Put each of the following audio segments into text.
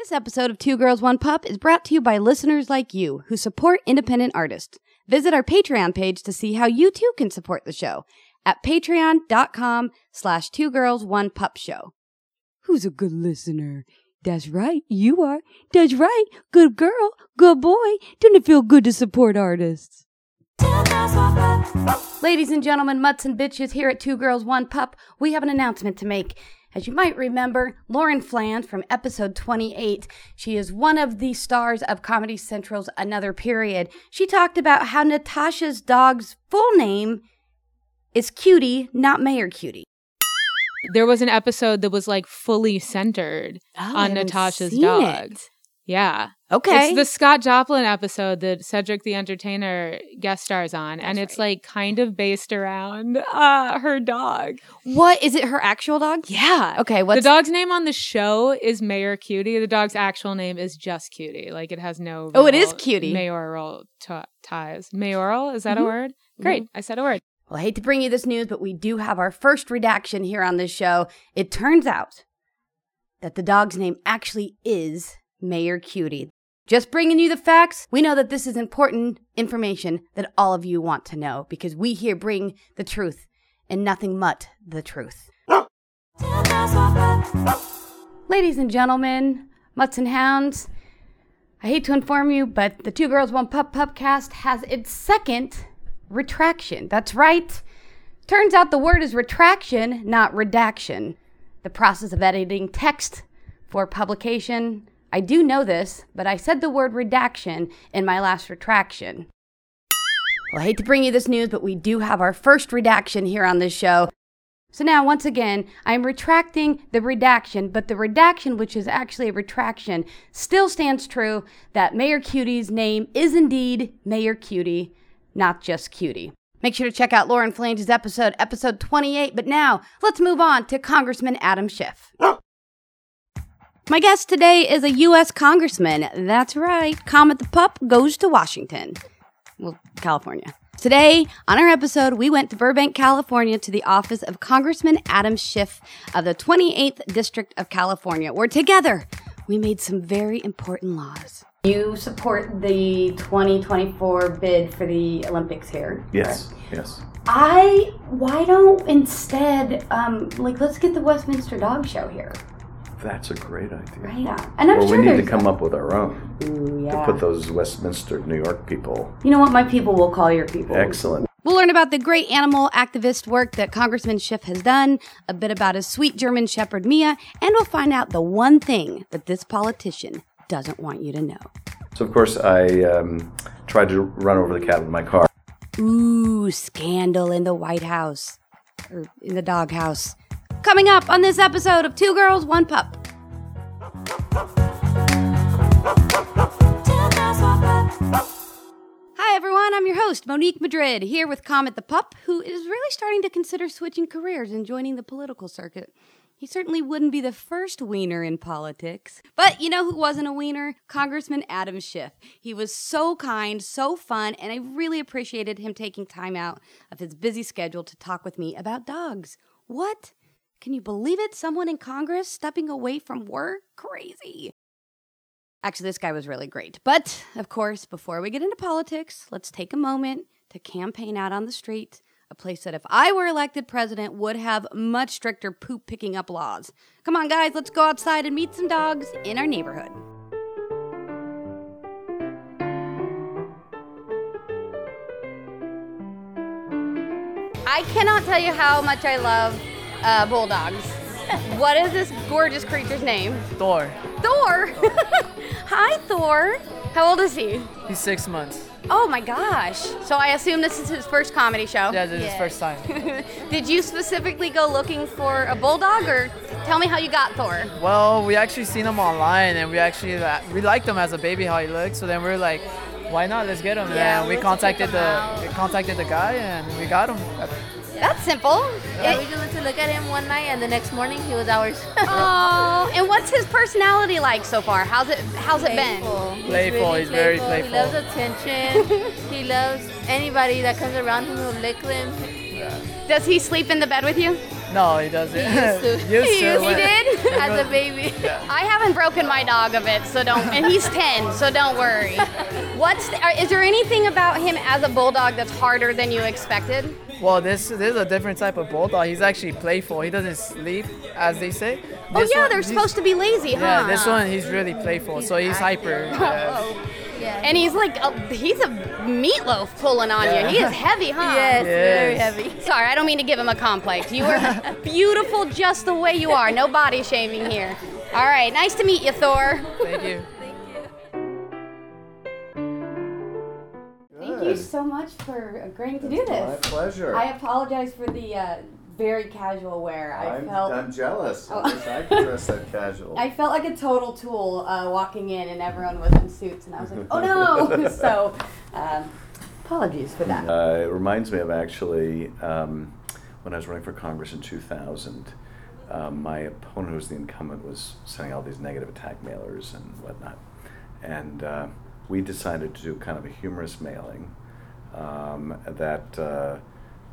This episode of Two Girls One Pup is brought to you by listeners like you who support independent artists. Visit our Patreon page to see how you too can support the show at patreon.com slash two girls one pup show. Who's a good listener? That's right, you are. That's right, good girl, good boy. Doesn't it feel good to support artists? Ladies and gentlemen, mutts and bitches, here at Two Girls One Pup, we have an announcement to make. As you might remember, Lauren Flans from episode 28, she is one of the stars of Comedy Central's Another Period. She talked about how Natasha's dog's full name is Cutie, not Mayor Cutie. There was an episode that was like fully centered Oh, on Natasha's dog. it. Yeah. Okay. It's the Scott Joplin episode that Cedric the Entertainer guest stars on. and That's it's like kind of based around uh, her dog. what is it? Her actual dog? Yeah. Okay. What's the dog's name on the show is Mayor Cutie. The dog's actual name is just Cutie. Like it has no. Oh, it is Cutie. Mayoral t- ties. Mayoral? Is that Mhm. a word? Great. I said a word. Well, I hate to bring you this news, but we do have our first redaction here on this show. It turns out that the dog's name actually is Mayor Cutie. Just bringing you the facts. We know that this is important information that all of you want to know because we here bring the truth and nothing but the truth. Ladies and gentlemen, mutts and hounds, I hate to inform you, but the Two Girls One Pup Pupcast has its second retraction. That's right. Turns out the word is retraction, not redaction. The process of editing text for publication. I do know this, but I said the word redaction in my last retraction. Well, I hate to bring you this news, but we do have our first redaction here on this show. So now, once again, I'm retracting the redaction, but the redaction, which is actually a retraction, still stands true that Mayor Cutie's name is indeed Mayor Cutie, not just Cutie. Make sure to check out Lauren Flans's episode, episode 28. But now, let's move on to Congressman Adam Schiff. My guest today is a U.S. Congressman. That's right. Comet the Pup goes to Washington. Well, California. Today, on our episode, we went to Burbank, California to the office of Congressman Adam Schiff of the 28th District of California, where together we made some very important laws. You support the 2024 bid for the Olympics here. Yes, yes. I, why don't instead, um, like, let's get the Westminster Dog Show here. That's a great idea. Right on. And I'm well, sure we need to there's- come up with our own Ooh, to yeah. put those Westminster, New York people. You know what? My people will call your people. Excellent. We'll learn about the great animal activist work that Congressman Schiff has done, a bit about his sweet German Shepherd Mia, and we'll find out the one thing that this politician doesn't want you to know. So, of course, I um, tried to run over the cat with my car. Ooh, scandal in the White House. Or in the doghouse. Coming up on this episode of Two Girls, One Pup. Hi, everyone. I'm your host, Monique Madrid, here with Comet the Pup, who is really starting to consider switching careers and joining the political circuit. He certainly wouldn't be the first wiener in politics. But you know who wasn't a wiener? Congressman Adam Schiff. He was so kind, so fun, and I really appreciated him taking time out of his busy schedule to talk with me about dogs. What? Can you believe it? Someone in Congress stepping away from work? Crazy. Actually, this guy was really great. But, of course, before we get into politics, let's take a moment to campaign out on the street, a place that if I were elected president would have much stricter poop picking up laws. Come on, guys, let's go outside and meet some dogs in our neighborhood. I cannot tell you how much I love uh, bulldogs. what is this gorgeous creature's name? Thor. Thor! Hi, Thor. How old is he? He's six months. Oh my gosh. So I assume this is his first comedy show. Yeah, this is his first time. Did you specifically go looking for a bulldog or tell me how you got Thor? well, we actually seen him online, and we actually uh, we liked him as a baby how he looked. So then we are like, why not? Let's get him. Yeah, and we contacted him the out. we contacted the guy, and we got him. That's simple. Yeah, we just went to look at him one night, and the next morning he was ours. Oh, and what's his personality like so far? How's it how's it been? Playful. He's Playful, really he's very playful. He loves attention. he loves anybody that comes around him who lick him. Does he sleep in the bed with you? No, he doesn't. He used to. Used He to, used- he did? As a baby. I haven't broken my dog of it, so don't. And he's ten, so don't worry. What's the, is there anything about him as a bulldog that's harder than you expected? Well, this this is a different type of bulldog. He's actually playful. He doesn't sleep, as they say. Oh yeah, one- they're supposed to be lazy, huh? Yeah, this one he's really playful, so he's hyper. yeah. Oh, yeah. And he's like, a, he's a meatloaf pulling on you. He is heavy, huh? yes, very heavy. Sorry, I don't mean to give him a complex. You are beautiful just the way you are. No body shaming here. All right, nice to meet you, Thor. Thank you. You so much for agreeing to do this. My pleasure. I apologize for the uh, very casual wear. I I'm, felt I'm jealous. Oh. I wish I could dress that casual. I felt like a total tool uh, walking in, and everyone was in suits, and I was like, oh no! so, um, apologies for that. Uh, it reminds me of actually um, when I was running for Congress in 2000. Um, my opponent, who was the incumbent, was sending all these negative attack mailers and whatnot. And uh, we decided to do kind of a humorous mailing um, that uh,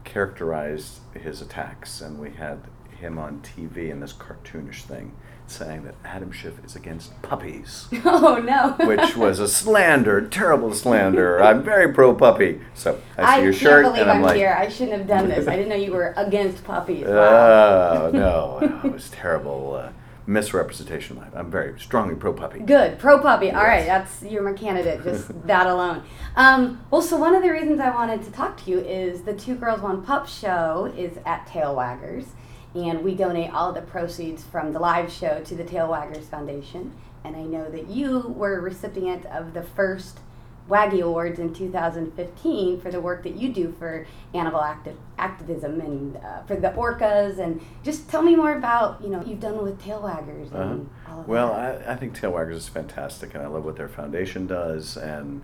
characterized his attacks. And we had him on TV in this cartoonish thing saying that Adam Schiff is against puppies oh no! which was a slander, terrible slander. I'm very pro puppy. So I see I your shirt and I'm I'm like, here. I shouldn't have done this. I didn't know you were against puppies. Wow. oh no, it was terrible uh, misrepresentation. of mine. I'm very strongly pro puppy. Good, pro puppy. All right, that's you're my candidate. Just that alone. Um, well, so one of the reasons I wanted to talk to you is the Two Girls One Pup show is at Tail Waggers, and we donate all the proceeds from the live show to the Tail Waggers Foundation. And I know that you were a recipient of the first Waggy Awards in 2015 for the work that you do for animal active, activism and uh, for the orcas. And just tell me more about you know what you've done with Tail Waggers Uh-huh. all of Well, that. I, I think Tail Waggers is fantastic, and I love what their foundation does, and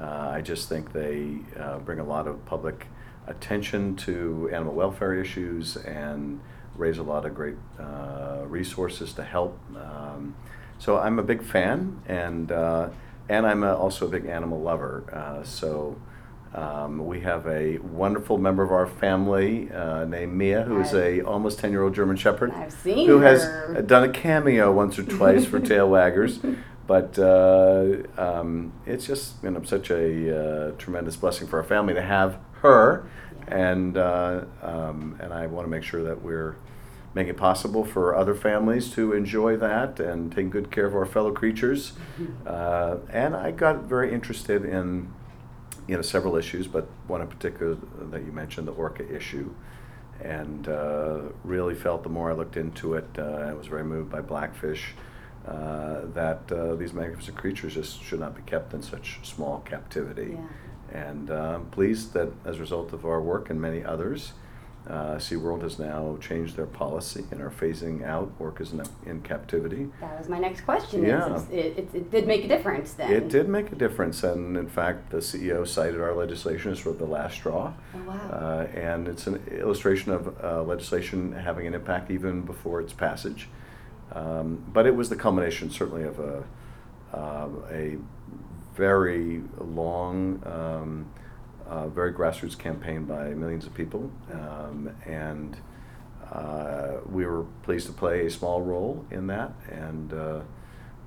uh, I just think they uh, bring a lot of public attention to animal welfare issues and raise a lot of great uh, resources to help. Um, so I'm a big fan, and uh, and I'm a, also a big animal lover. Uh, so. Um, we have a wonderful member of our family uh, named Mia, who is a almost ten year old German Shepherd I've seen who has done a cameo once or twice for Tail Waggers. But uh, um, it's just you know such a uh, tremendous blessing for our family to have her, and uh, um, and I want to make sure that we're making it possible for other families to enjoy that and take good care of our fellow creatures. Uh, and I got very interested in you know several issues, but one in particular that you mentioned, the orca issue, and uh, really felt the more I looked into it, uh, I was very moved by blackfish. Uh, that uh, these magnificent creatures just should not be kept in such small captivity. Yeah. And uh, I'm pleased that as a result of our work and many others, uh, SeaWorld has now changed their policy and are phasing out orcas in, in captivity. That was my next question. Yeah. It, it, it did make a difference then. It did make a difference, and in fact, the CEO cited our legislation as sort of the last straw. Oh, wow. Uh, and it's an illustration of uh, legislation having an impact even before its passage. Um, but it was the culmination, certainly, of a, um a very long, um, uh, very grassroots campaign by millions of people. Um, and uh, we were pleased to play a small role in that. And uh,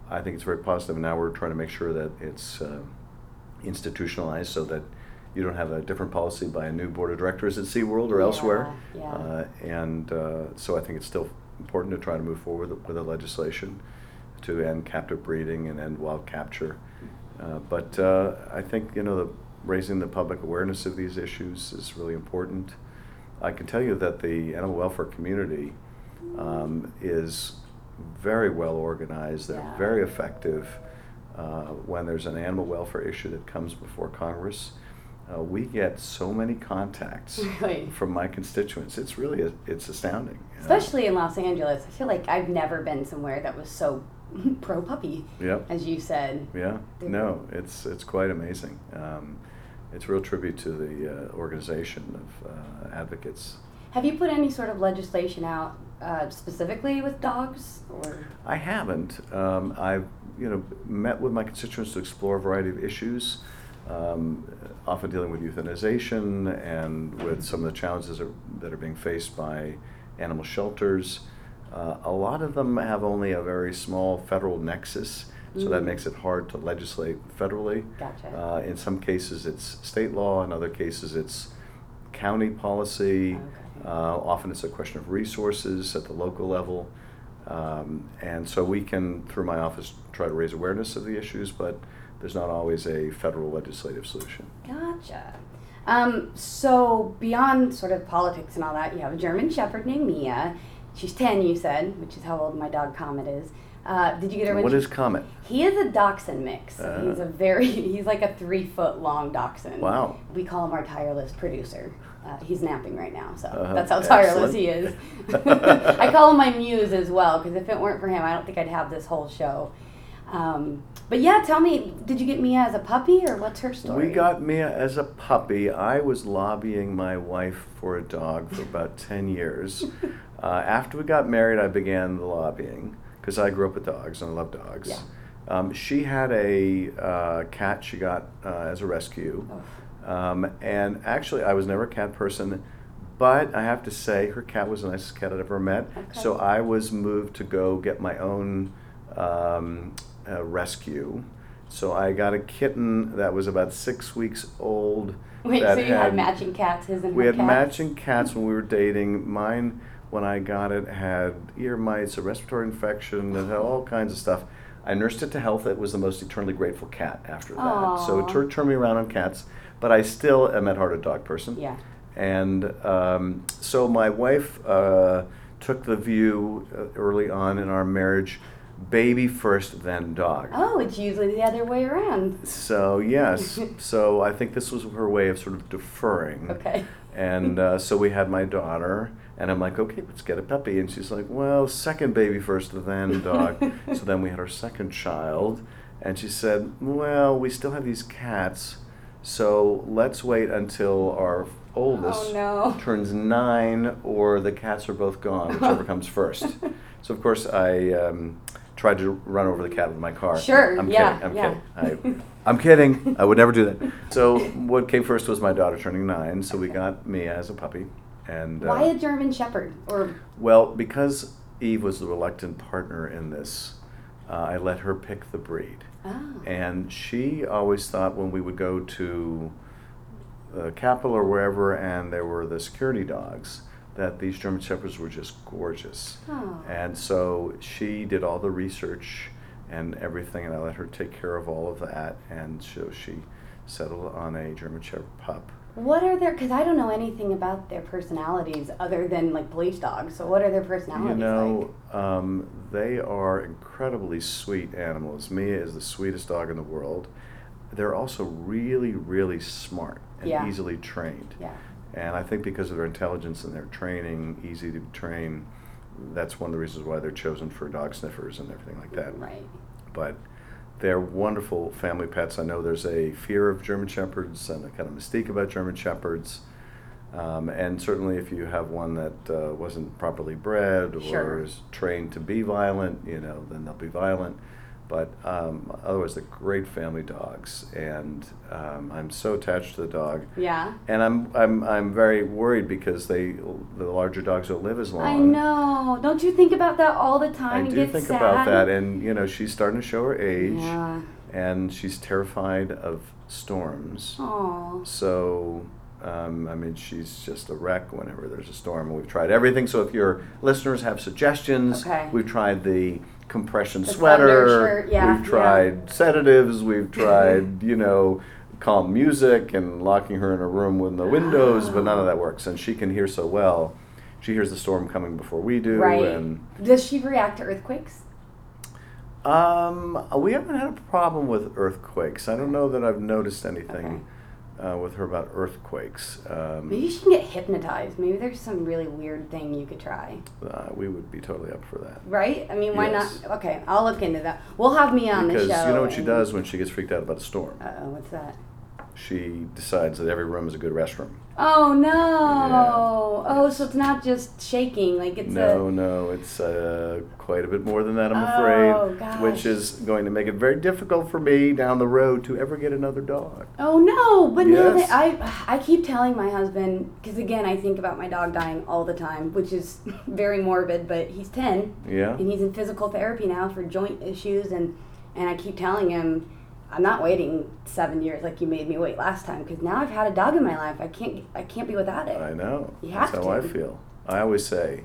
I think it's very positive. And now we're trying to make sure that it's uh, institutionalized so that you don't have a different policy by a new board of directors at SeaWorld or Yeah, elsewhere. yeah. Uh, and uh, so I think it's still important to try to move forward with, with the legislation to end captive breeding and end wild capture. Uh, but uh, I think you know the, raising the public awareness of these issues is really important. I can tell you that the animal welfare community um, is very well organized. They're Yeah. very effective. Uh, when there's an animal welfare issue that comes before Congress, uh, we get so many contacts Really? from my constituents. It's really it's astounding. Especially in Los Angeles. I feel like I've never been somewhere that was so pro puppy, Yep. as you said. Yeah, no, it's it's quite amazing. Um, it's a real tribute to the uh, organization of uh, advocates. Have you put any sort of legislation out uh, specifically with dogs? Or I haven't. Um, I've you know met with my constituents to explore a variety of issues, um, often dealing with euthanization and with some of the challenges that are, that are being faced by animal shelters. Uh, a lot of them have only a very small federal nexus, so that Mm. makes it hard to legislate federally. Gotcha. Uh, in some cases, it's state law. In other cases, it's county policy. Okay. Uh, often, it's a question of resources at the local level. Um, and so we can, through my office, try to raise awareness of the issues, but there's not always a federal legislative solution. Gotcha. Um, so beyond sort of politics and all that, you have a German Shepherd named Mia. She's ten, you said, which is how old my dog Comet is. Uh, did you get when What is Comet? He is a dachshund mix. Uh. he's a very he's like a three foot long dachshund. Wow. We call him our tireless producer. Uh, he's napping right now, so Uh-huh. that's how tireless Excellent. he is. I call him my muse as well because if it weren't for him, I don't think I'd have this whole show. Um, but yeah, tell me, did you get Mia as a puppy or what's her story? We got Mia as a puppy. I was lobbying my wife for a dog for about 10 years. Uh, after we got married, I began the lobbying because I grew up with dogs and I love dogs. Yeah. Um, she had a uh, cat she got uh, as a rescue. Oh. Um, and actually, I was never a cat person, but I have to say, her cat was the nicest cat I'd ever met. Okay. So I was moved to go get my own um, uh, rescue. So I got a kitten that was about six weeks old. Wait, so you had, matching cats, his and We had cats? matching cats when we were dating. Mine, when I got it, had ear mites, a respiratory infection, it had all kinds of stuff. I nursed it to health. It was the most eternally grateful cat after that. So it tur- turned me around on cats, but I still am at heart a dog person. Yeah. And um, so my wife uh, took the view uh, early on in our marriage baby first, then dog. Oh, it's usually the other way around. So, yes. so I think this was her way of sort of deferring. Okay. And uh, so we had my daughter, and I'm like, okay, let's get a puppy. And she's like, well, second baby first, then dog. so then we had our second child, and she said, well, we still have these cats, so let's wait until our oldest Oh, no. turns nine, or the cats are both gone, whichever comes first. So of course I um, tried to run over the cat with my car. Sure, I'm yeah, kidding. I'm yeah. kidding. I, I'm kidding. I would never do that. So what came first was my daughter turning nine. So we got Mia as a puppy, and Why uh, a German Shepherd? Or well because Eve was the reluctant partner in this, uh, I let her pick the breed. oh, And she always thought when we would go to the Capitol or wherever and there were the security dogs, that these German Shepherds were just gorgeous. Oh. And so she did all the research and everything, and I let her take care of all of that. And so she settled on a German Shepherd pup. What are their? Because I don't know anything about their personalities other than like police dogs. So what are their personalities You know, um, they are incredibly sweet animals. Mia is the sweetest dog in the world. They're also really, really smart and Yeah. easily trained. Yeah. And I think because of their intelligence and their training, easy to train, that's one of the reasons why they're chosen for dog sniffers and everything like that. Right. But they're wonderful family pets. I know there's a fear of German Shepherds and a kind of mystique about German Shepherds. Um, and certainly, if you have one that uh, wasn't properly bred or Sure. is trained to be violent, you know, then they'll be violent. But um, otherwise, they're great family dogs, and um, I'm so attached to the dog. Yeah. And I'm I'm I'm very worried because they the larger dogs don't live as long. I know. Don't you think about that all the I time? and do think sad? about that, and you know she's starting to show her age, Yeah. and she's terrified of storms. Oh. So, um, I mean, she's just a wreck whenever there's a storm. And we've tried everything. So, if your listeners have suggestions, Okay. we've tried the compression The sweater. yeah, We've yeah. tried sedatives. We've tried, you know, calm music and locking her in a room with no windows. But none of that works. And she can hear so well. She hears the storm coming before we do. Right. And Does she react to earthquakes? um, we haven't had a problem with earthquakes. I don't know that I've noticed anything uh, with her about earthquakes. Um, Maybe she can get hypnotized. Maybe there's some really weird thing you could try. uh, we would be totally up for that. Right? I mean, why Yes. not? Okay, I'll look into that. We'll have me on because the show. Because you know what she does when she gets freaked out about a storm? Uh-oh, what's that? She decides that every room is a good restroom. Oh no! Oh, so it's not just shaking. Like it's No, a. no, it's uh, quite a bit more than that, I'm Oh, afraid. gosh. Which is going to make it very difficult for me down the road to ever get another dog. Oh no! But no, Yes. that I I keep telling my husband because again I think about my dog dying all the time, which is very morbid. But he's ten Yeah? and he's in physical therapy now for joint issues, and and I keep telling him. I'm not waiting seven years like you made me wait last time because now I've had a dog in my life. I can't I can't be without it. I know. You have That's have how I feel. I always say,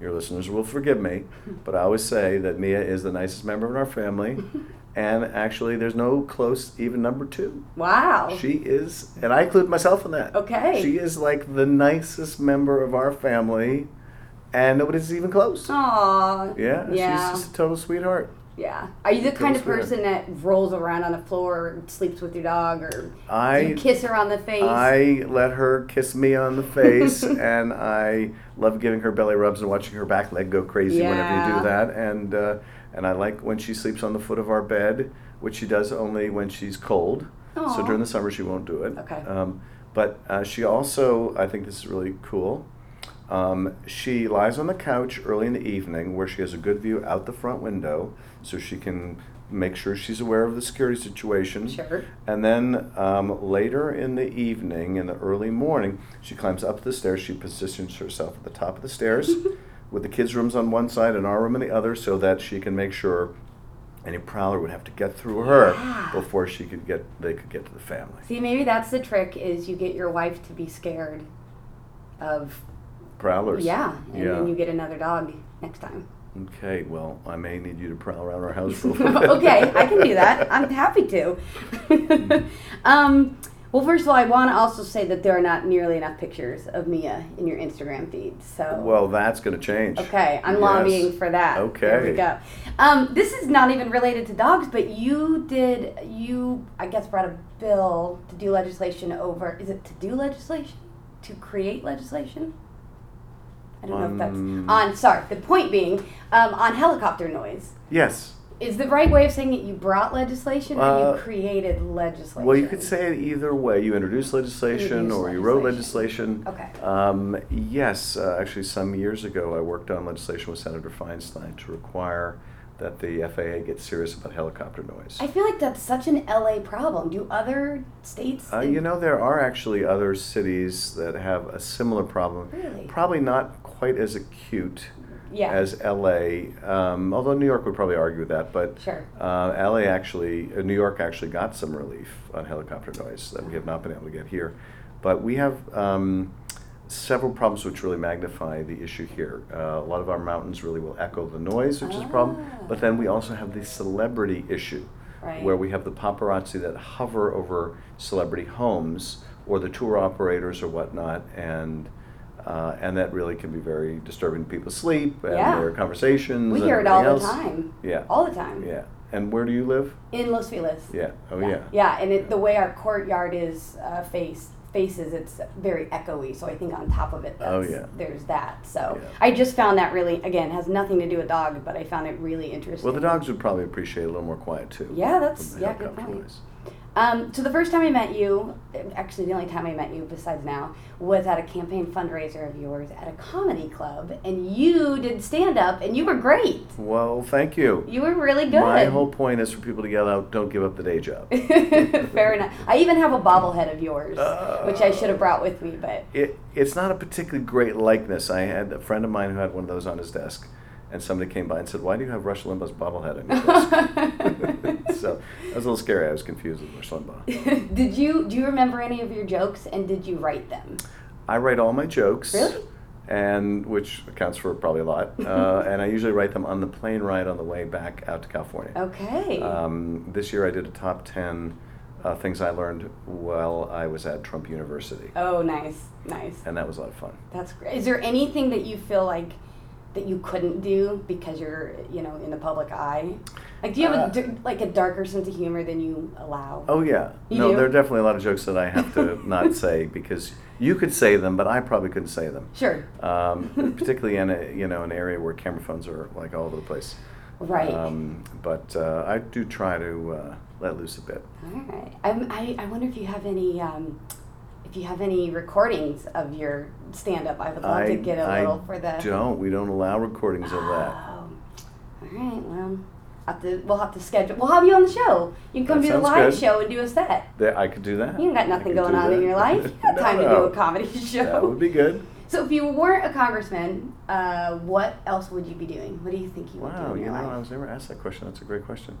your listeners will forgive me, but I always say that Mia is the nicest member of our family. and actually, there's no close even number two. Wow. She is, and I include myself in that. Okay. She is like the nicest member of our family, and nobody's even close. Aw. Yeah, Yeah. she's just a total sweetheart. Yeah. Are you the kind of Feels person that rolls around on the floor or sleeps with your dog or do I you kiss her on the face? I let her kiss me on the face, and I love giving her belly rubs and watching her back leg go crazy whenever you do that. And uh, and I like when she sleeps on the foot of our bed, which she does only when she's cold. So during the summer she won't do it. Okay. Um, but uh, she also, I think this is really cool. Um, she lies on the couch early in the evening where she has a good view out the front window so she can make sure she's aware of the security situation. Sure. And then um, later in the evening, in the early morning, she climbs up the stairs. She positions herself at the top of the stairs with the kids' rooms on one side and our room on the other so that she can make sure any prowler would have to get through her Yeah. before she could get they could get to the family. See, maybe that's the trick is you get your wife to be scared of Prowlers. yeah, and Yeah. then you get another dog next time. Okay, well, I may need you to prowl around our house for a little bit. okay, I can do that. I'm happy to. um, well, first of all, I want to also say that there are not nearly enough pictures of Mia in your Instagram feed. So Well, that's going to change. Okay, I'm Yes. lobbying for that. Okay, there we go. Um, this is not even related to dogs, but you did, you, I guess, brought a bill to do legislation over, is it to do legislation? To create legislation? I don't know if that's, on, sorry, the point being, um, on helicopter noise. Yes. Is the right way of saying it you brought legislation or Uh, you created legislation? Well, you could say it either way. You introduced legislation or you wrote legislation. legislation. Okay. Um, yes, uh, actually, some years ago, I worked on legislation with Senator Feinstein to require that the FAA get serious about helicopter noise. I feel like that's such an LA problem. Do other states? Uh, you know, there are actually other cities that have a similar problem. Really? Probably not quite as acute yeah. as LA, um, although New York would probably argue with that. But Sure. uh, LA actually, uh, New York actually got some relief on helicopter noise that we have not been able to get here. But we have um, several problems which really magnify the issue here. Uh, a lot of our mountains really will echo the noise, which is a problem. Ah. But then we also have the celebrity issue Right. where we have the paparazzi that hover over celebrity homes or the tour operators or whatnot, and uh, and that really can be very disturbing to people's sleep and Yeah. their conversations. we hear it all everything the time. Yeah. All the time. Yeah. And where do you live? In Los Feliz. Yeah. Oh yeah. Yeah, and it, the way our courtyard is uh, face faces, it's very echoey. So I think on top of it, that's, Oh, yeah. there's that. So Yeah. I just found that really, again, has nothing to do with dog, but I found it really interesting. Well, the dogs would probably appreciate a little more quiet too. Yeah, that's- yeah, good point. noise. Um, so the first time I met you, actually the only time I met you besides now, was at a campaign fundraiser of yours at a comedy club, and you did stand up, and you were great. Well, thank you. You were really good. My whole point is for people to yell out, "Don't give up the day job." Fair enough. I even have a bobblehead of yours, Uh. which I should have brought with me, but it, it's not a particularly great likeness. I had a friend of mine who had one of those on his desk, and somebody came by and said, "Why do you have Rush Limbaugh's bobblehead on your desk?" so that was a little scary. I was confused with Rush Limbaugh. did you do you remember any of your jokes, and did you write them? I write all my jokes, Really? and which accounts for probably a lot. Uh, and I usually write them on the plane ride on the way back out to California. Okay. Um, this year I did a top ten uh, things I learned while I was at Trump University, oh, nice, nice. and that was a lot of fun. That's great. Is there anything that you feel like that you couldn't do because you're, you know, in the public eye? Like, do you have Uh, a like a darker sense of humor than you allow? Oh yeah, You no, do? there are definitely a lot of jokes that I have to not say because you could say them, but I probably couldn't say them. Sure. Um, particularly in a you know an area where camera phones are like all over the place. Right. Um, but uh, I do try to uh, let loose a bit. All right. I'm, I, I wonder if you have any um, if you have any recordings of your stand up. I would love I, to get a I little for the. don't. We don't allow recordings of that. Oh. All right. Well, have to, we'll have to schedule. We'll have you on the show. You can come That do the live good. show and do a set. There, I could do that. You ain't got nothing going on in your life. You got No, time to do a comedy show. That would be good. So if you weren't a congressman, uh, what else would you be doing? What do you think you would Wow, do in you your know, life? I was never asked that question. That's a great question.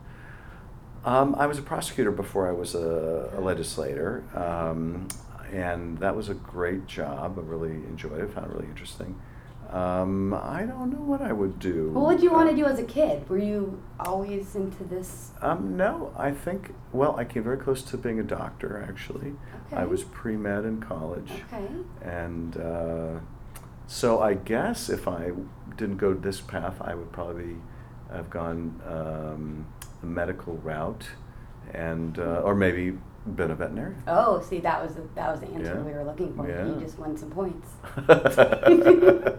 Um, I was a prosecutor before I was a, a legislator, um, and that was a great job. I really enjoyed it. I found it really interesting. Um, I don't know what I would do. what would you want Uh, to do as a kid? Were you always into this? Um, no, I think. Well, I came very close to being a doctor. Actually, Okay. I was pre med in college. Okay. And uh, so I guess if I didn't go this path, I would probably have gone um, the medical route, and uh, or maybe been a veterinarian. Oh, see, that was the, that was the answer Yeah. we were looking for. Yeah. You just won some points.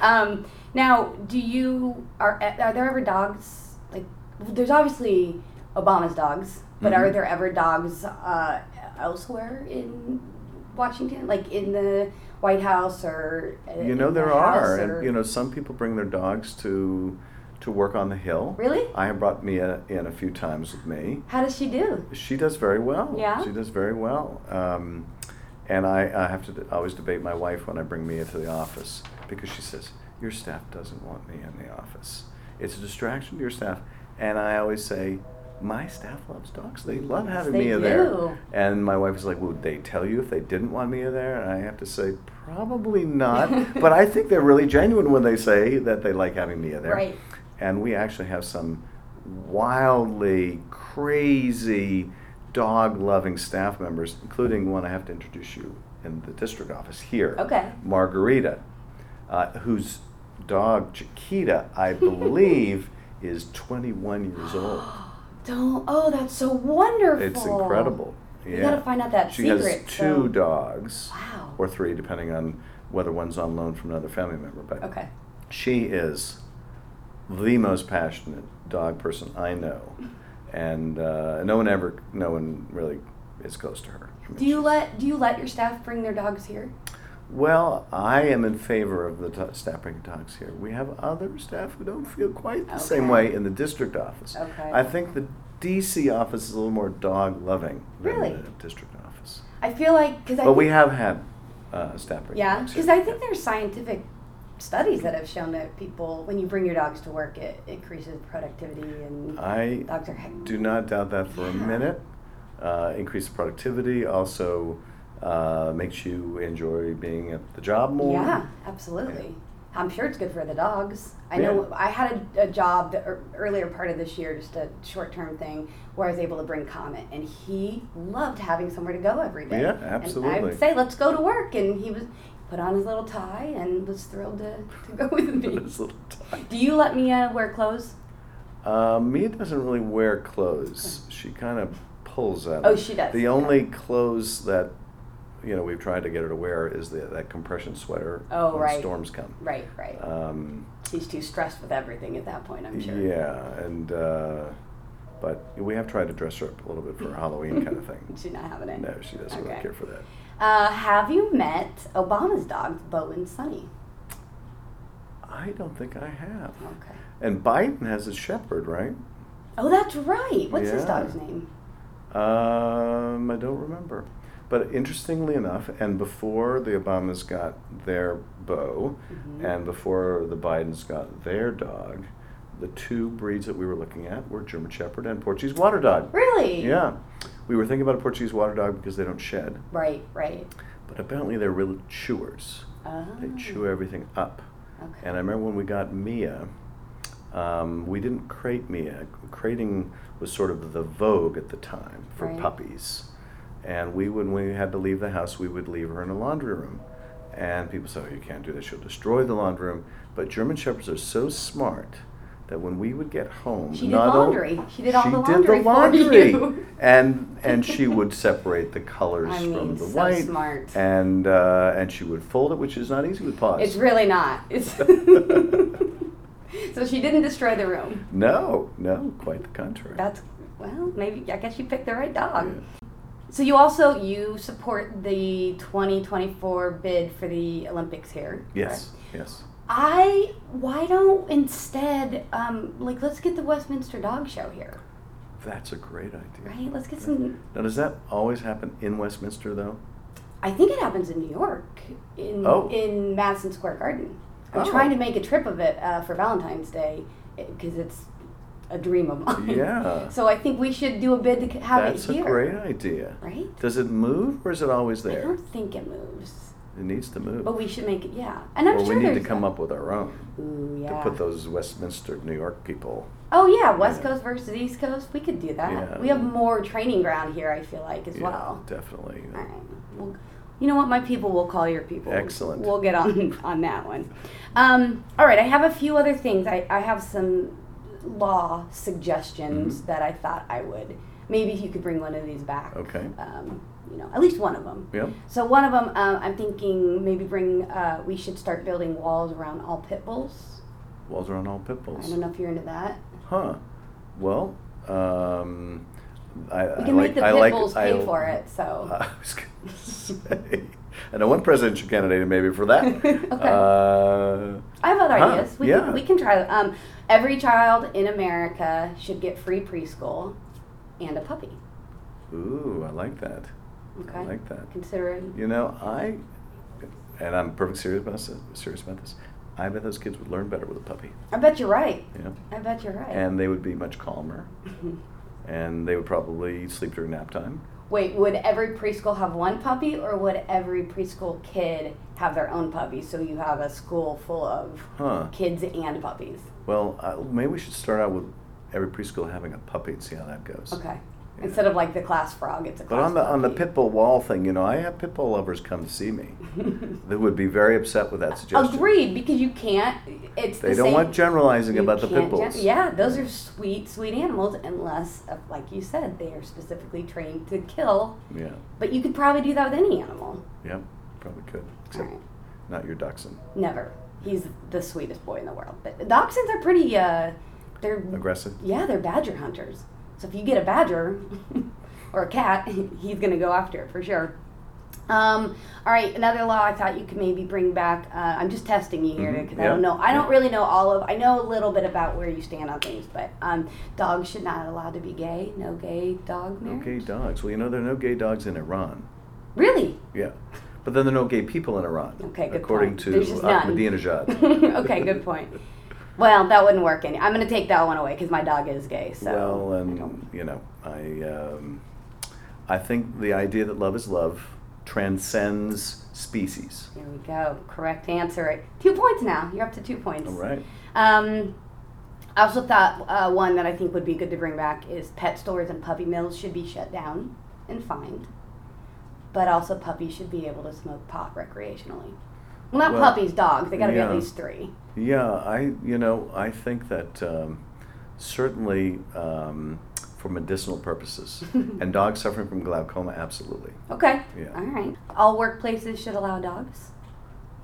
Um, now, do you are are there ever dogs like? There's obviously Obama's dogs, but are Mhm. there ever dogs uh, elsewhere in Washington, like in the White House or? uh, you know in there House are, and you know some people bring their dogs to to work on the hill. Really? I have brought Mia in a few times with me. How does she do? She does very well. Yeah? She does very well. Um, and I, I have to d- always debate my wife when I bring Mia to the office because she says, Your staff doesn't want me in the office. It's a distraction to your staff. And I always say, My staff loves dogs. They love having they Mia there. do. And my wife is like, Would they tell you if they didn't want Mia there? And I have to say, Probably not. but I think they're really genuine when they say that they like having Mia there. Right. And we actually have some wildly crazy dog loving staff members, including one I have to introduce you in the district office here. Okay. Margarita, uh, whose dog Chiquita, I believe, is 21 years old. Don't. Oh, that's so wonderful. It's incredible. You Yeah. gotta find out that she secret. has two so- dogs, Wow. or three, depending on whether one's on loan from another family member. But Okay. she is the most passionate dog person I know, and uh, no one ever, no one really is close to her. I mean, Do you let Do you let your staff bring their dogs here? Well, I am in favor of the do- staff bringing dogs here. We have other staff who don't feel quite the same way in the district office. Okay. I think the DC office is a little more dog loving than Really? the district office. I feel like because I. But we have had uh, staff bringing Yeah, because. I think there's scientific studies that have shown that people, when you bring your dogs to work, it increases productivity and I dogs are. heck- do not doubt that for a minute. Uh, increased productivity also uh, makes you enjoy being at the job more. Yeah, absolutely. I'm sure it's good for the dogs. I know I had a, a job the earlier part of this year, just a short term thing, where I was able to bring Comet, and he loved having somewhere to go every day. Yeah, And I would say, let's go to work, and he was put on his little tie and was thrilled to, to go with me. This little tie. Do you let Mia wear clothes? Uh, Mia doesn't really wear clothes. She kind of pulls at Oh, them. she does. The Okay. only clothes that you know we've tried to get her to wear is the, that compression sweater Oh, when right. storms come. Right, right. Um, She's too stressed with everything at that point, I'm sure. Yeah, and uh, but we have tried to dress her up a little bit for Halloween kind of thing. She's not having it. No, she doesn't really Okay. care for that. Uh, have you met Obama's dogs, Bo and Sunny? I don't think I have. Okay. And Biden has a shepherd, right? Oh, that's right. What's his dog's name? Um, I don't remember. But interestingly enough, and before the Obamas got their Bo, Mhm. and before the Bidens got their dog, the two breeds that we were looking at were German Shepherd and Portuguese Water Dog. Really? Yeah. We were thinking about a Portuguese Water Dog because they don't shed, Right, right. but apparently they're real chewers. Oh. They chew everything up. Okay. And I remember when we got Mia, um, we didn't crate Mia. Crating was sort of the vogue at the time for Right. puppies. And we, when we had to leave the house, we would leave her in a laundry room. And people said, oh, you can't do that. She'll destroy the laundry room. But German Shepherds are so smart that when we would get home, She did laundry. She did all she the did laundry the for you. and and she would separate the colors I from mean, the so white. smart. And uh, and she would fold it, which is not easy with paws. It's really not. It's so she didn't destroy the room. No, no, quite the contrary. That's well, maybe I guess you picked the right dog. So you also you support the 2024 bid for the Olympics here. yes, correct? yes. I why don't instead um, like let's get the Westminster Dog Show here, That's a great idea. right? Let's get some. Now, does that always happen in Westminster, though? I think it happens in New York, in Oh. in Madison Square Garden. I'm Oh. trying to make a trip of it uh, for Valentine's Day because it's a dream of mine. Yeah. so I think we should do a bid to have That's it here. That's a great idea. Right? Does it move or is it always there? I don't think it moves, It needs to move. but we should make it. Yeah, and I'm well, sure we need to come a- up with our own Ooh, yeah. to put those Westminster, New York people. Oh yeah, West Yeah. Coast versus East Coast. We could do that. Yeah. We have more training ground here. I feel like as Yeah, well. definitely. All right. Well, you know what? My people will call your people. Excellent. We'll get on on that one. Um, all right. I have a few other things. I, I have some law suggestions Mm-hmm. that I thought I would. Maybe if you could bring one of these back. Okay. Um, you know, at least one of them. Yep. So one of them, um, I'm thinking maybe bring. Uh, we should start building walls around all pit bulls. Walls around all pit bulls. I don't know if you're into that. Huh. Well, um, I, We I can like. make the I pit like. bulls I, pay for it. So. I was gonna say. I know one presidential candidate maybe for that. Okay. Uh, I have other Huh, ideas. We yeah. can we can try. Um, every child in America should get free preschool and a puppy. ooh, I like that. Okay. I like that. Considering. You know, I, and I'm perfect serious about this. Serious about this. I bet those kids would learn better with a puppy. I bet you're right. Yeah. I bet you're right. And they would be much calmer, and they would probably sleep during nap time. Wait, would every preschool have one puppy, or would every preschool kid have their own puppy? So you have a school full of Huh. kids and puppies. Well, uh, maybe we should start out with every preschool having a puppy and see how that goes. Okay. Instead of like the class frog, it's a But on the on the pit bull wall thing, you know, I have pit bull lovers come to see me. that would be very upset with that suggestion. Agreed, because you can't. It's They the don't same- want generalizing about the pit bulls. gen- yeah, those are sweet, sweet animals, unless, uh, like you said, they are specifically trained to kill. Yeah. But you could probably do that with any animal. Yep. Probably could. Except Alright. not your dachshund. Never. He's the sweetest boy in the world. But dachshunds are pretty. Uh, they're Aggressive. yeah, they're badger hunters. So if you get a badger or a cat, he's gonna go after it for sure. Um, all right, another law I thought you could maybe bring back. Uh, I'm just testing you here because I don't know. I don't really know all of. I know a little bit about where you stand on things, but um, dogs should not allowed to be gay. No gay dog No marriage. gay dogs. Well, you know, there are no gay dogs in Iran. Really? Yeah. But then there are no gay people in Iran. Okay, good point. According point. to. Ahmadinejad. okay, good point. Well, that wouldn't work any. I'm gonna take that one away because my dog is gay. So well, and you know, I um, I think the idea that love is love transcends species. Here we go. Correct answer. Two points now. You're up to two points. All right. Um, I also thought uh, one that I think would be good to bring back is pet stores and puppy mills should be shut down and fined. But also puppies should be able to smoke pot recreationally. Well, not Well, puppies, dogs. They got to be at least three. Yeah, I you know I think that um, certainly um, for medicinal purposes and dogs suffering from glaucoma, absolutely. Okay. Yeah. All right. All workplaces should allow dogs.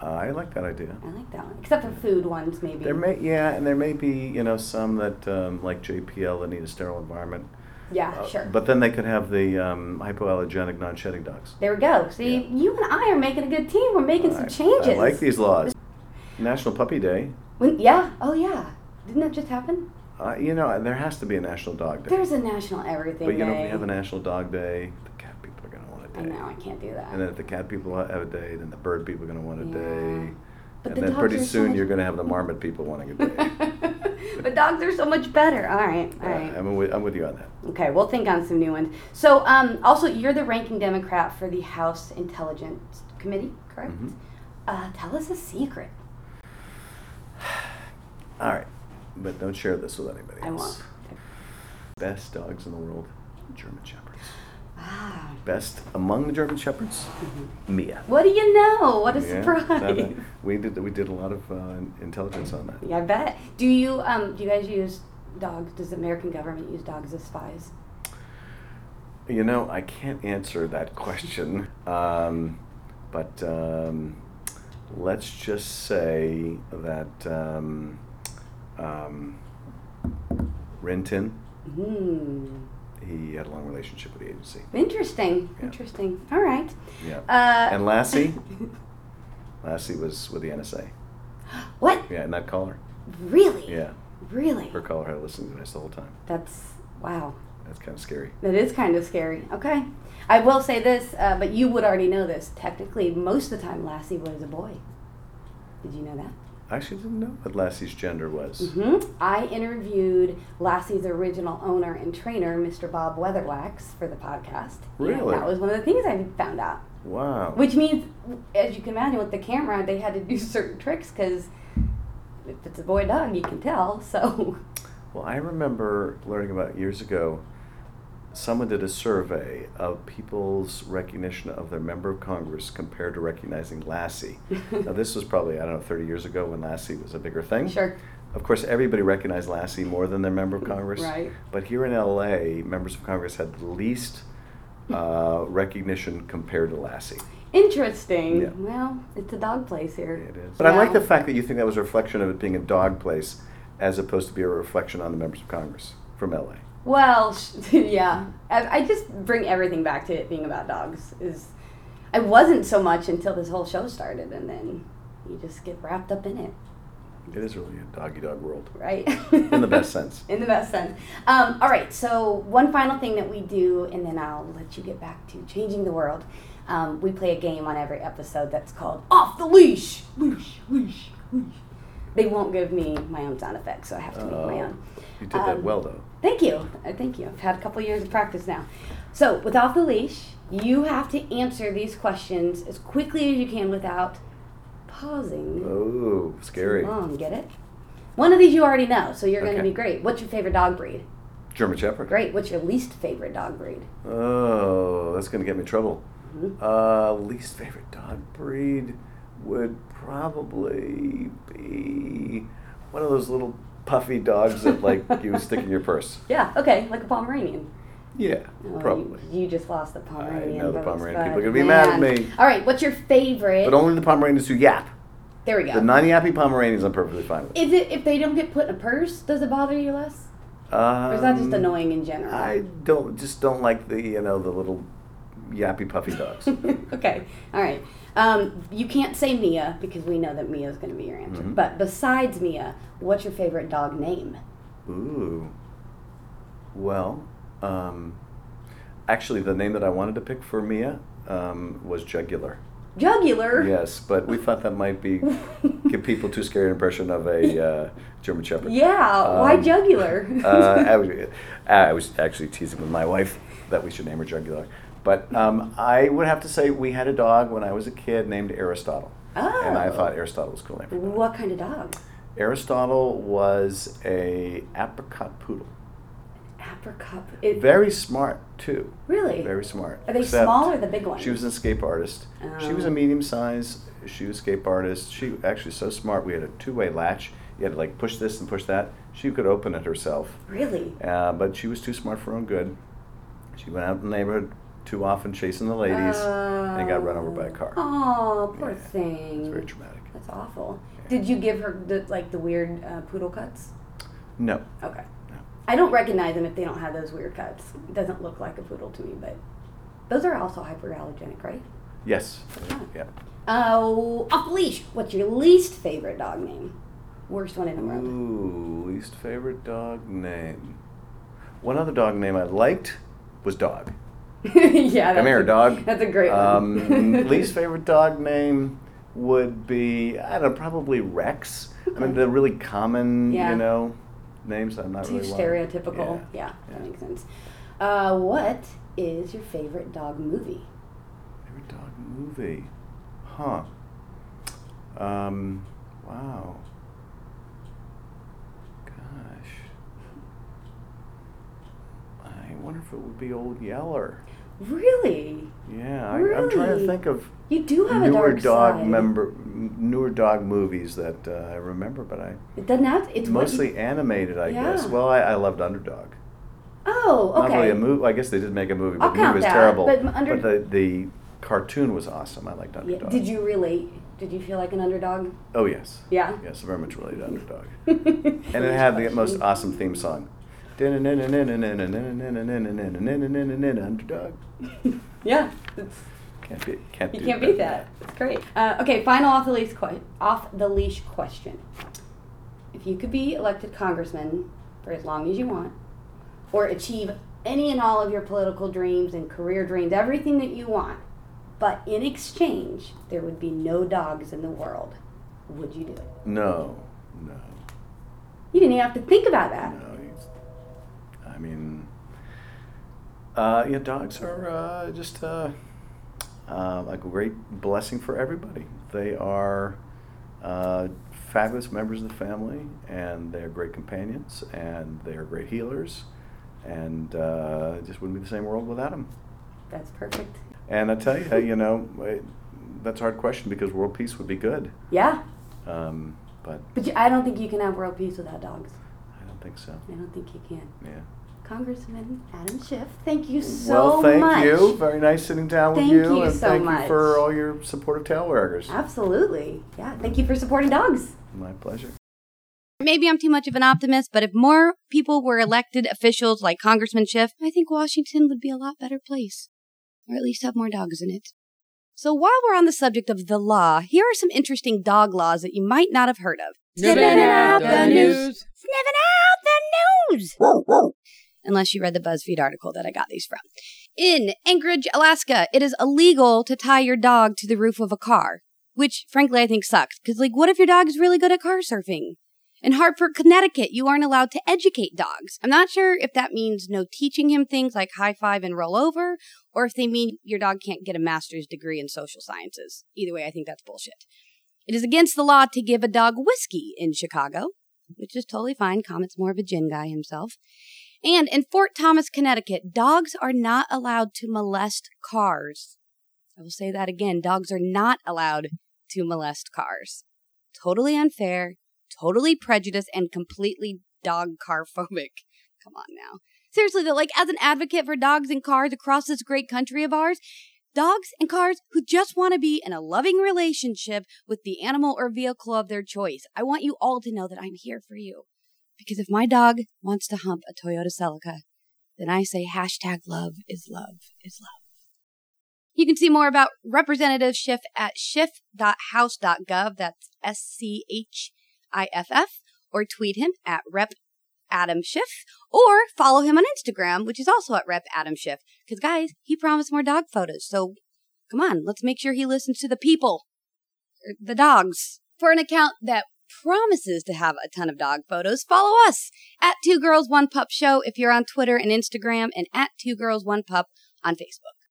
Uh, I like that idea. I like that one. Except for food ones, maybe. There may yeah, and there may be you know some that um, like JPL that need a sterile environment. yeah, Uh, sure. But then they could have the um, hypoallergenic non-shedding dogs. there we go. See, Yeah. you and I are making a good team. We're making some changes. I like these laws. National Puppy Day. When, yeah. Oh, yeah. Didn't that just happen? Uh, you know, there has to be a National Dog Day. There's a national everything but you know, if we have a National Dog Day, the cat people are going to want a day. I know. I can't do that. And then if the cat people have a day, then the bird people are going to want a Yeah. day. But and the then dogs pretty are so soon much- you're going to have the marmot people wanting a day. but dogs are so much better. All right. All Uh, right. I'm, with, I'm with you on that. Okay, we'll think on some new ones. So, um, also, you're the ranking Democrat for the House Intelligence Committee, correct? Mhm. Uh, tell us a secret. All right. But don't share this with anybody I else. won't. Best dogs in the world, German Shepherds. Ah, Best among the German Shepherds, Mia. what do you know? What a Yeah, surprise! that- we did we did a lot of uh, intelligence on that. Yeah, I bet. Do you um do you guys use dogs? Does the American government use dogs as spies? You know, I can't answer that question, um, but um, let's just say that um, Um, Rintin, Hmm. he had a long relationship with the agency. Interesting. Yeah. Interesting. All right. Yeah. Uh, and Lassie, Lassie was with the NSA. what? Yeah, and that collar. Really? Yeah, Really? her collar had listened to us the whole time. That's wow. That's kind of scary. That is kind of scary. Okay. I will say this, uh, but you would already know this. Technically, most of the time, Lassie was a boy. Did you know that? I actually didn't know what Lassie's gender was. hmm I interviewed Lassie's original owner and trainer, Mr. Bob Weatherwax, for the podcast. Yeah, Really? that was one of the things I found out. Wow. Which means, as you can imagine, with the camera, they had to do certain tricks because if it's a boy dog, you can tell. So, Well, I remember learning about years ago, someone did a survey of people's recognition of their member of Congress compared to recognizing Lassie. now, this was probably, I don't know, 30 years ago when Lassie was a bigger thing. sure. Of course, everybody recognized Lassie more than their member of Congress. Right. But here in LA, members of Congress had the least uh, recognition compared to Lassie. Interesting. Yeah. Well, it's a dog place here. It is. But I like the fact that you think that was a reflection of it being a dog place as opposed to be a reflection on the members of Congress from LA. Well, yeah. I, I just bring everything back to it being about dogs. Is I wasn't so much until this whole show started, and then you just get wrapped up in it, It is really a doggy dog world. right? In the best sense. In the best sense. Um, all right. So one final thing that we do, and then I'll let you get back to changing the world. Um, we play a game on every episode that's called "Off the Leash." Leash, leash, leash. They won't give me my own sound effects, so I have to make my Oh. own. You did that Um, well, though. Thank you. Uh, thank you. I've had a couple years of practice now. So, with off the leash, you have to answer these questions as quickly as you can without pausing. Oh, scary. Too long, get it? One of these you already know, so you're going to be great. What's your favorite dog breed? German Shepherd. Great. What's your least favorite dog breed? Oh, that's going to get me in trouble. Mhm. Uh, least favorite dog breed would probably be one of those little puffy dogs that like you would stick in your purse. Yeah, okay, like a Pomeranian. Yeah, Oh, probably. You, you just lost the Pomeranian. I know the votes, Pomeranian people are gonna be mad at me. All right, what's your favorite? But only the Pomeranians who yap. there we go. The non-yappy Pomeranians, I'm perfectly fine with. Is it if they don't get put in a purse? Does it bother you less? Or is that just Um, annoying in general? I don't just don't like the you know the little yappy puffy dogs. okay, all right. Um, you can't say Mia because we know that Mia is going to be your answer. Mhm. But besides Mia, what's your favorite dog name? Ooh. Well, um, actually, the name that I wanted to pick for Mia um, was Jugular. Jugular. Yes, but we thought that might be give people too scary an impression of a uh, German Shepherd. Yeah. why Um, jugular? uh, I, was, I was actually teasing with my wife that we should name her Jugular. But um, I would have to say we had a dog when I was a kid named Aristotle. And I Oh. thought Aristotle was a cool name. what kind of dog? Aristotle was a apricot poodle. Apricot. It, Very smart too. really? Very smart. Are they Except small or the big ones? She was an escape artist. She was Oh. a medium size shoe escape artist. She actually so smart. We had a two way latch. You had to like push this and push that. She could open it herself. Really? Uh, but she was too smart for her own good. She went out in the neighborhood too often chasing the ladies and got run over by a car. Oh, poor Yeah, thing. It's very traumatic. That's awful. Did you give her the like the weird uh, poodle cuts? No. Okay. No. I don't recognize them if they don't have those weird cuts. It doesn't look like a poodle to me, but those are also hyperallergenic, right? Yes. Yeah. Yeah. Oh, off leash. What's your least favorite dog name? Worst one in the world. Ooh, least favorite dog name. One other dog name I liked was Dog. yeah, that's Come here, a, dog. That's a great Um, one. least favorite dog name would be I don't know, probably Rex. I mean, the really common, Yeah. you know, names. I'm not Too really. stereotypical. Yeah, that yeah. makes sense. Uh, what is your favorite dog movie? Favorite dog movie, huh? Um, wow. Gosh. I wonder if it would be Old Yeller. Really? Yeah, I, I'm trying to think of You do have a newer dark dog side. member, newer dog movies that uh, I remember, but I It doesn't have. It's what you- mostly animated, I guess. Well, I, I loved Underdog. Oh, okay. Not really a movie. I guess they did make a movie, but the movie was that, terrible. but Under- the the cartoon was awesome. I liked Yeah. Underdog. Did you relate Did you feel like an underdog? Oh yes. Yeah. Yes, very much related underdog. and it had the most awesome theme song. Underdog. Yeah. It's, Can't beat. Can't you can't beat that. It's great. Uh, okay, final off the leash que- off the leash question. If you could be elected congressman for as long as you want, or achieve any and all of your political dreams and career dreams, everything that you want, but in exchange there would be no dogs in the world, would you do it? No, no, You didn't even have to think about that. no. Mean, uh, yeah, dogs are uh, just uh, uh, a great blessing for everybody. They are uh, fabulous members of the family, and they're great companions, and they're great healers, and uh, it just wouldn't be the same world without them. That's perfect. And I tell you, you know, it, that's a hard question because world peace would be good, Yeah, um, but but you, I don't think you can have world peace without dogs. I don't think so. I don't think you can. Yeah. Congressman Adam Schiff, thank you so much. well, thank much. you. Very nice sitting down with you, you and so thank much. you for all your support of tail waggers. Absolutely. Yeah, thank you for supporting dogs. My pleasure. Maybe I'm too much of an optimist, but if more people were elected officials like Congressman Schiff, I think Washington would be a lot better place. Or at least have more dogs in it. So while we're on the subject of the law, here are some interesting dog laws that you might not have heard of. Sniffing out the news. Sniffing out the news! Unless you read the BuzzFeed article that I got these from. In Anchorage, Alaska, it is illegal to tie your dog to the roof of a car, which frankly I think sucks. Because, like, what if your dog is really good at car surfing? In Hartford, Connecticut, you aren't allowed to educate dogs. I'm not sure if that means no teaching him things like high five and roll over, or if they mean your dog can't get a master's degree in social sciences. Either way, I think that's bullshit. It is against the law to give a dog whiskey in Chicago, which is totally fine. Comet's more of a gin guy himself. And in Fort Thomas, Connecticut, dogs are not allowed to molest cars. I will say that again. Dogs are not allowed to molest cars. Totally unfair, totally prejudiced, and completely dog car phobic. Come on now. Seriously, though, like as an advocate for dogs and cars across this great country of ours, dogs and cars who just want to be in a loving relationship with the animal or vehicle of their choice, I want you all to know that I'm here for you. Because if my dog wants to hump a Toyota Celica, then I say hashtag love is love is love. You can see more about Representative Schiff at schiff.house.gov. That's S C H I F F. Or tweet him at Rep Adam Schiff. Or follow him on Instagram, which is also at Rep Adam Schiff. Because, guys, he promised more dog photos. So, come on, let's make sure he listens to the people, the dogs. For an account that promises to have a ton of dog photos, follow us at Two Girls One Pup Show if you're on Twitter and Instagram, and at Two Girls One Pup on Facebook.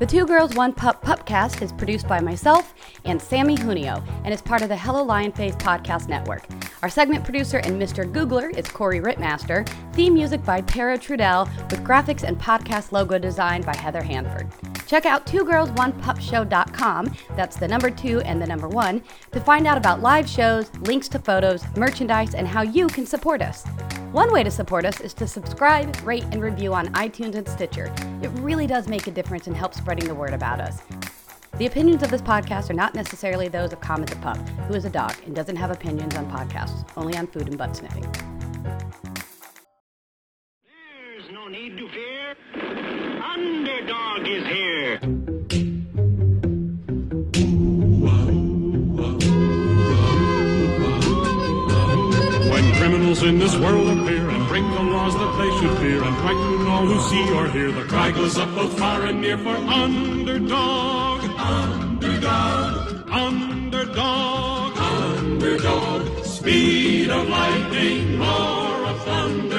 The Two Girls One Pup Pupcast is produced by myself and Sammy Junio and is part of the Hello Lion Face podcast network. Our segment producer and Mr. Googler is Corey Rittmaster. Theme music by Tara Trudell with graphics and podcast logo design by Heather Hanford. Check out twogirlsonepupshow.com, that's the number two and the number one, to find out about live shows, links to photos, merchandise, and how you can support us. One way to support us is to subscribe, rate, and review on iTunes and Stitcher. It really does make a difference and help spreading the word about us. The opinions of this podcast are not necessarily those of Comet the Pup, who is a dog and doesn't have opinions on podcasts, only on food and butt sniffing. There's no need to fear. Underdog is here. When criminals in this world appear and break the laws that they should fear and frighten all who see or hear, the cry goes up both far and near for underdog, underdog, underdog, underdog. Speed of lightning, roar of thunder.